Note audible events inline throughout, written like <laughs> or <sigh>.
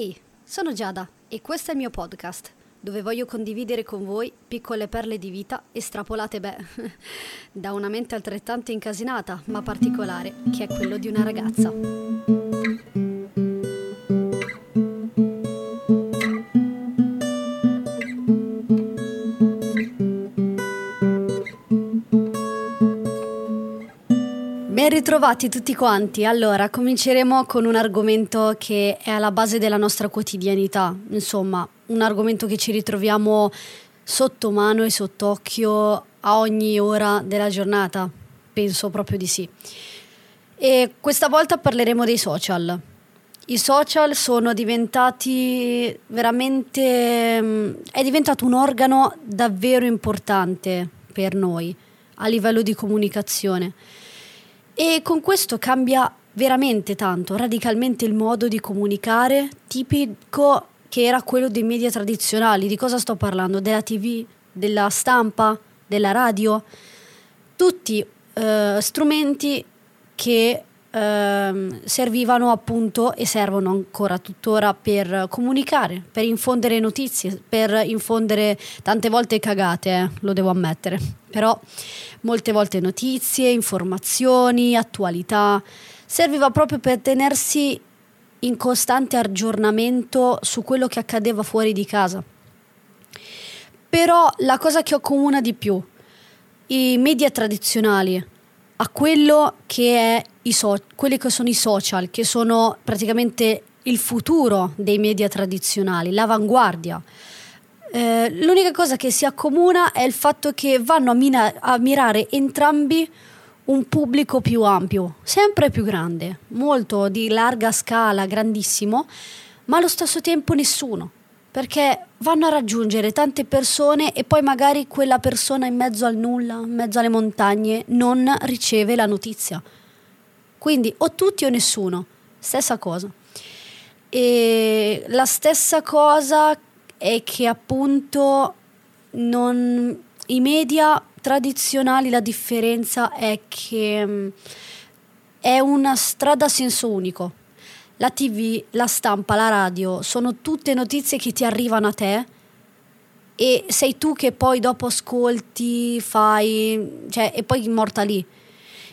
Ehi, sono Giada e questo è il mio podcast, dove voglio condividere con voi piccole perle di vita estrapolate, beh, <laughs> da una mente altrettanto incasinata, ma particolare, che è quello di una ragazza. Ben ritrovati tutti quanti. Allora, cominceremo con un argomento che è alla base della nostra quotidianità, insomma, un argomento che ci ritroviamo sotto mano e sott'occhio a ogni ora della giornata. Penso proprio di sì. E questa volta parleremo dei social. I social sono diventati veramente mm, è diventato un organo davvero importante per noi a livello di comunicazione e con questo cambia veramente tanto, radicalmente il modo di comunicare tipico che era quello dei media tradizionali. Di cosa sto parlando? Della TV, della stampa, della radio? Tutti eh, strumenti che eh, servivano appunto e servono ancora tuttora per comunicare, per infondere notizie, per infondere tante volte cagate, eh, lo devo ammettere. Però molte volte notizie, informazioni, attualità. Serviva proprio per tenersi in costante aggiornamento su quello che accadeva fuori di casa. Però la cosa che accomuna di più i media tradizionali a quello che so- quelli che sono i social, che sono praticamente il futuro dei media tradizionali, l'avanguardia. Eh, l'unica cosa che si accomuna è il fatto che vanno a, mina- a mirare entrambi un pubblico più ampio, sempre più grande, molto di larga scala, grandissimo, ma allo stesso tempo nessuno, perché vanno a raggiungere tante persone e poi magari quella persona in mezzo al nulla, in mezzo alle montagne, non riceve la notizia. Quindi o tutti o nessuno, stessa cosa. E la stessa cosa è che appunto non, i media tradizionali la differenza è che mm, è una strada a senso unico. La TV, la stampa, la radio sono tutte notizie che ti arrivano a te e sei tu che poi dopo ascolti, fai, cioè, e poi morta lì.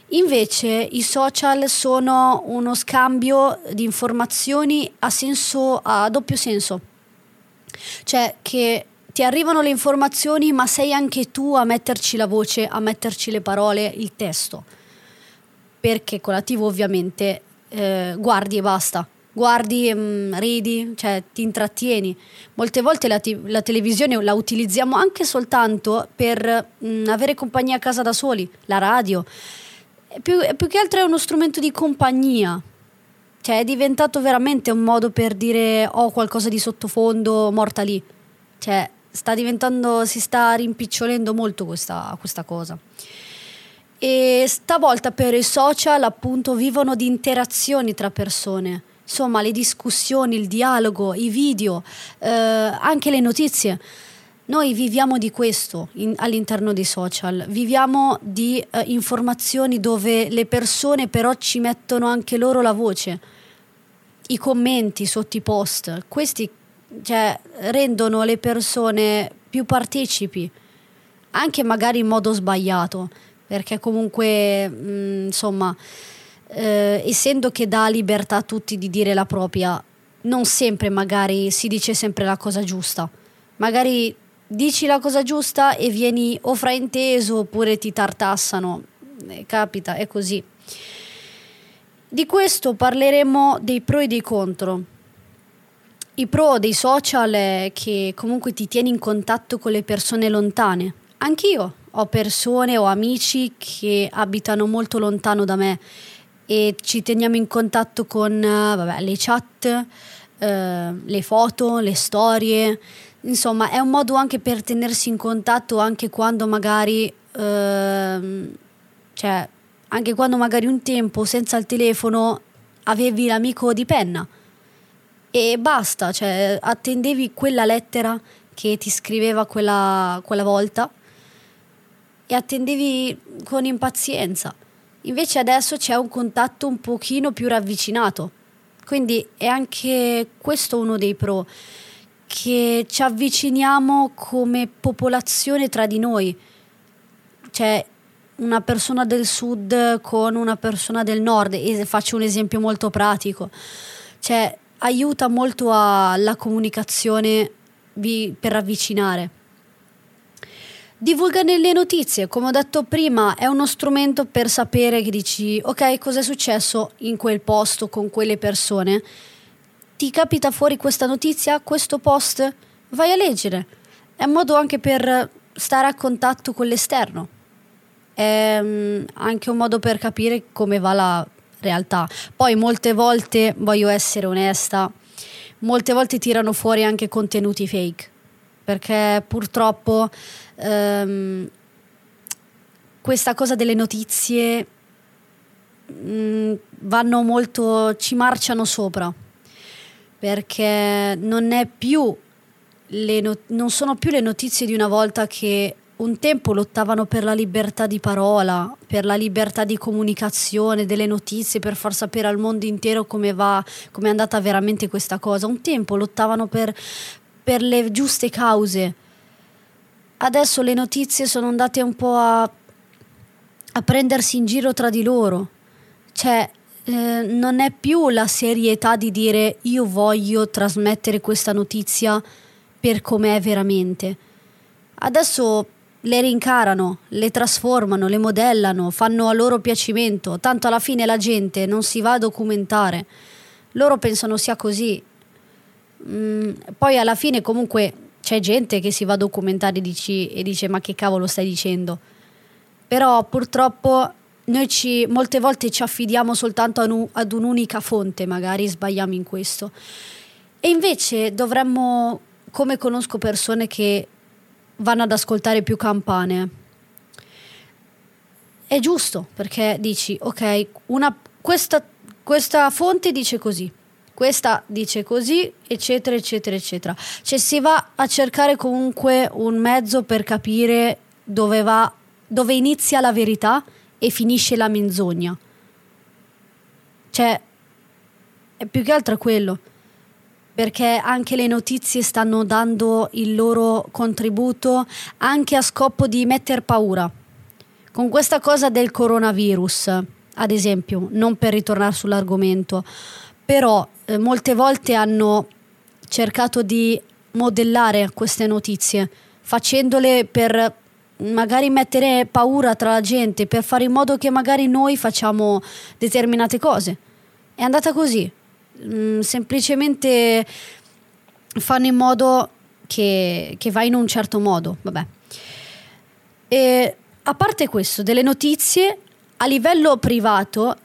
Invece i social sono uno scambio di informazioni a senso a doppio senso cioè che ti arrivano le informazioni, ma sei anche tu a metterci la voce, a metterci le parole, il testo. Perché con la TV ovviamente eh, guardi e basta. Guardi, mh, mm, ridi, cioè ti intrattieni. Molte volte la, t- la televisione la utilizziamo anche soltanto per mh, mm, avere compagnia a casa da soli, la radio. Più, più che altro è uno strumento di compagnia, cioè è diventato veramente un modo per dire ho qualcosa di sottofondo morta lì. Cioè sta diventando, si sta rimpicciolendo molto questa, questa cosa. E stavolta per i social appunto vivono di interazioni tra persone. Insomma, le discussioni, il dialogo, i video, eh, anche le notizie. Noi viviamo di questo in, all'interno dei social, viviamo di eh, informazioni dove le persone però ci mettono anche loro la voce i commenti sotto i post, questi cioè, rendono le persone più partecipi, anche magari in modo sbagliato, perché comunque, mh, mm, insomma, eh, essendo che dà libertà a tutti di dire la propria, non sempre magari si dice sempre la cosa giusta. Magari dici la cosa giusta e vieni o frainteso oppure ti tartassano. Eh, capita, è così. Di questo parleremo dei pro e dei contro. I pro dei social è che comunque ti tieni in contatto con le persone lontane. Anch'io ho persone o amici che abitano molto lontano da me e ci teniamo in contatto con vabbè, le chat, eh, le foto, le storie. Insomma, è un modo anche per tenersi in contatto anche quando magari eh, cioè, anche quando magari un tempo senza il telefono avevi l'amico di penna e basta, cioè attendevi quella lettera che ti scriveva quella, quella volta e attendevi con impazienza. Invece adesso c'è un contatto un pochino più ravvicinato, Quindi è anche questo uno dei pro, che ci avviciniamo come popolazione tra di noi. Cioè, una persona del sud con una persona del nord, e faccio un esempio molto pratico. Cioè, aiuta molto alla comunicazione vi, per avvicinare. Divulgare le notizie, come ho detto prima, è uno strumento per sapere che dici ok, cosa è successo in quel posto con quelle persone. Ti capita fuori questa notizia, questo post, vai a leggere. È un modo anche per stare a contatto con l'esterno. È um, anche un modo per capire come va la realtà. Poi molte volte, voglio essere onesta, molte volte tirano fuori anche contenuti fake perché purtroppo ehm, questa cosa delle notizie mh, mm, vanno molto, ci marciano sopra perché non più le no- non sono più le notizie di una volta che un tempo lottavano per la libertà di parola, per la libertà di comunicazione delle notizie, per far sapere al mondo intero come va, come è andata veramente questa cosa. Un tempo lottavano per, per le giuste cause. Adesso le notizie sono andate un po' a, a prendersi in giro tra di loro. Cioè, eh, non è più la serietà di dire io voglio trasmettere questa notizia per com'è veramente. Adesso le rincarano, le trasformano, le modellano, fanno a loro piacimento, tanto alla fine la gente non si va a documentare. Loro pensano sia così Mm, poi alla fine comunque c'è gente che si va a documentare e dice, e dice ma che cavolo stai dicendo? Però purtroppo noi ci, molte volte ci affidiamo soltanto ad, un, ad un'unica fonte, magari sbagliamo in questo. E invece dovremmo, come conosco persone che vanno ad ascoltare più campane, è giusto perché dici, ok, una, questa, questa fonte dice così, questa dice così, eccetera, eccetera, eccetera. Cioè si va a cercare comunque un mezzo per capire dove va, dove inizia la verità e finisce la menzogna. Cioè, è più che altro quello. Perché anche le notizie stanno dando il loro contributo anche a scopo di mettere paura. Con questa cosa del coronavirus, ad esempio, non per ritornare sull'argomento, però eh, molte volte hanno cercato di modellare queste notizie, facendole per magari mettere paura tra la gente, per fare in modo che magari noi facciamo determinate cose. È andata così, mm, semplicemente fanno in modo che, che va in un certo modo, vabbè. E a parte questo, delle notizie a livello privato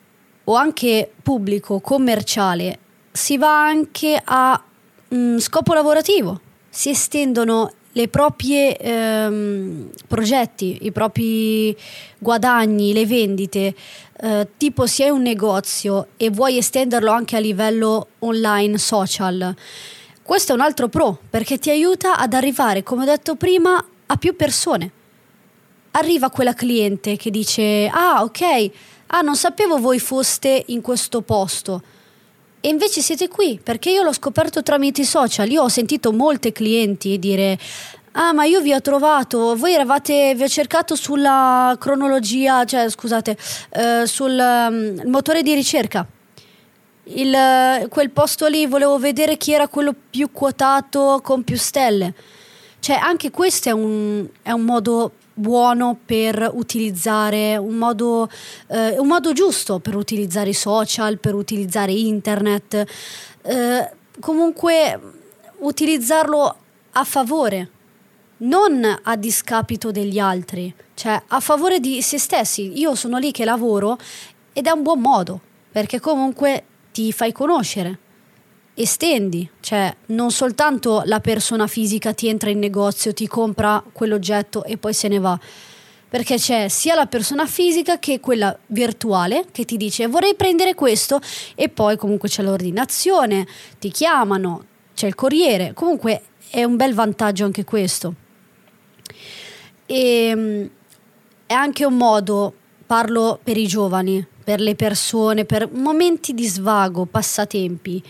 o anche pubblico, commerciale, si va anche a mh, mm, scopo lavorativo, si estendono le proprie ehm, progetti, i propri guadagni, le vendite, eh, tipo se hai un negozio e vuoi estenderlo anche a livello online, social. Questo è un altro pro perché ti aiuta ad arrivare, come ho detto prima, a più persone. Arriva quella cliente che dice: Ah, ok, ah, non sapevo voi foste in questo posto. E invece siete qui perché io l'ho scoperto tramite i social. Io ho sentito molte clienti dire: Ah, ma io vi ho trovato, voi eravate, vi ho cercato sulla cronologia, cioè scusate, eh, sul um, motore di ricerca. Il, quel posto lì volevo vedere chi era quello più quotato con più stelle. Cioè, anche questo è un, è un modo buono per utilizzare, un modo, eh, un modo giusto per utilizzare i social, per utilizzare internet, eh, comunque utilizzarlo a favore, non a discapito degli altri, cioè a favore di se stessi. Io sono lì che lavoro ed è un buon modo, perché comunque ti fai conoscere estendi, cioè non soltanto la persona fisica ti entra in negozio, ti compra quell'oggetto e poi se ne va, perché c'è sia la persona fisica che quella virtuale che ti dice vorrei prendere questo. E poi comunque c'è l'ordinazione, ti chiamano, c'è il corriere, comunque è un bel vantaggio anche questo. E ehm, è anche un modo, parlo per i giovani, per le persone, per momenti di svago, passatempi,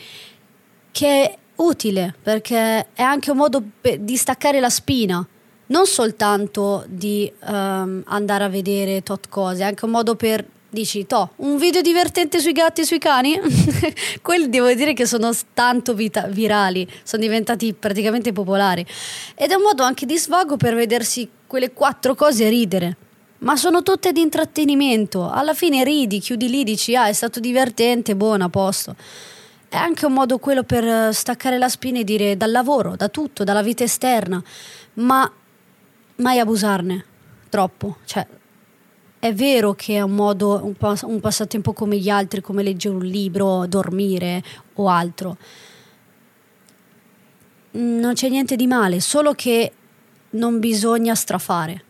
che è utile perché è anche un modo di staccare la spina, non soltanto di um, andare a vedere tot cose, è anche un modo per dici, to, un video divertente sui gatti e sui cani? <laughs> Quelli devo dire che sono tanto vita- virali, sono diventati praticamente popolari. Ed è un modo anche di svago per vedersi quelle quattro cose e ridere. Ma sono tutte di intrattenimento. Alla fine ridi, chiudi lì, dici, ah, è stato divertente, buono, a posto. È anche un modo quello per staccare la spina e dire dal lavoro, da tutto, dalla vita esterna, ma mai abusarne troppo. Cioè, è vero che è un modo, un, pass- un passatempo come gli altri, come leggere un libro, dormire o altro. Non c'è niente di male, solo che non bisogna strafare.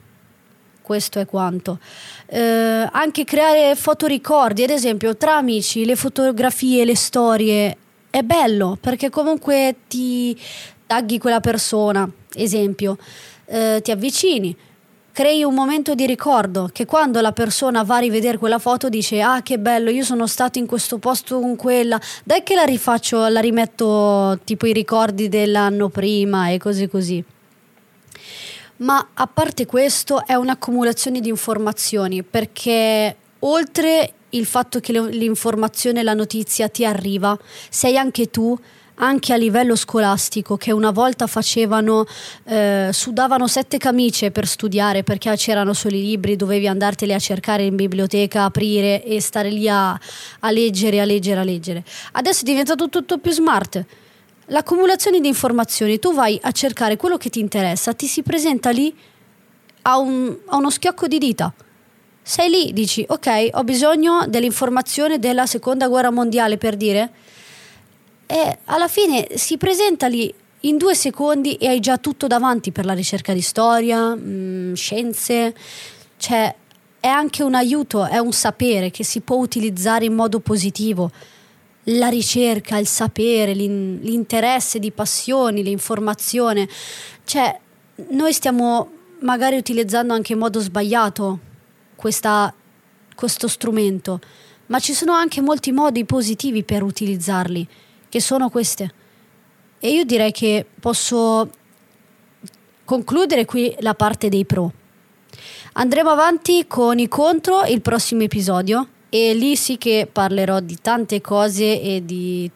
Questo è quanto. Eh, anche creare fotoricordi, ad esempio, tra amici, le fotografie, le storie, è bello perché comunque ti tagli quella persona, esempio, eh, ti avvicini crei un momento di ricordo che quando la persona va a rivedere quella foto dice ah che bello io sono stato in questo posto con quella. Dai che la rifaccio la rimetto tipo i ricordi dell'anno prima e così così ma a parte questo è un'accumulazione di informazioni perché oltre il fatto che l'informazione e la notizia ti arriva sei anche tu anche a livello scolastico che una volta facevano, eh, sudavano sette camicie per studiare perché c'erano solo i libri, dovevi andarteli a cercare in biblioteca, aprire e stare lì a, a leggere, a leggere, a leggere. Adesso è diventato tutto più smart. L'accumulazione di informazioni, tu vai a cercare quello che ti interessa, ti si presenta lì a, un, a uno schiocco di dita. Sei lì, dici, ok, ho bisogno dell'informazione della seconda guerra mondiale per dire e alla fine si presenta lì in due secondi e hai già tutto davanti per la ricerca di storia, mh, mm, scienze, cioè è anche un aiuto, è un sapere che si può utilizzare in modo positivo. La ricerca, il sapere, l'in- l'interesse di passioni, l'informazione, cioè noi stiamo magari utilizzando anche in modo sbagliato questa, questo strumento, ma ci sono anche molti modi positivi per utilizzarli che sono queste. E io direi che posso concludere qui la parte dei pro. Andremo avanti con i contro il prossimo episodio e lì sì che parlerò di tante cose e di,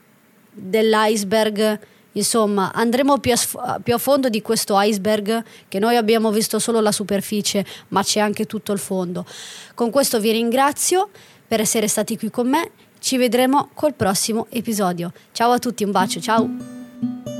dell'iceberg. Insomma, andremo più a, più a, fondo di questo iceberg che noi abbiamo visto solo la superficie, ma c'è anche tutto il fondo. Con questo vi ringrazio per essere stati qui con me ci vedremo col prossimo episodio. Ciao a tutti, un bacio, ciao!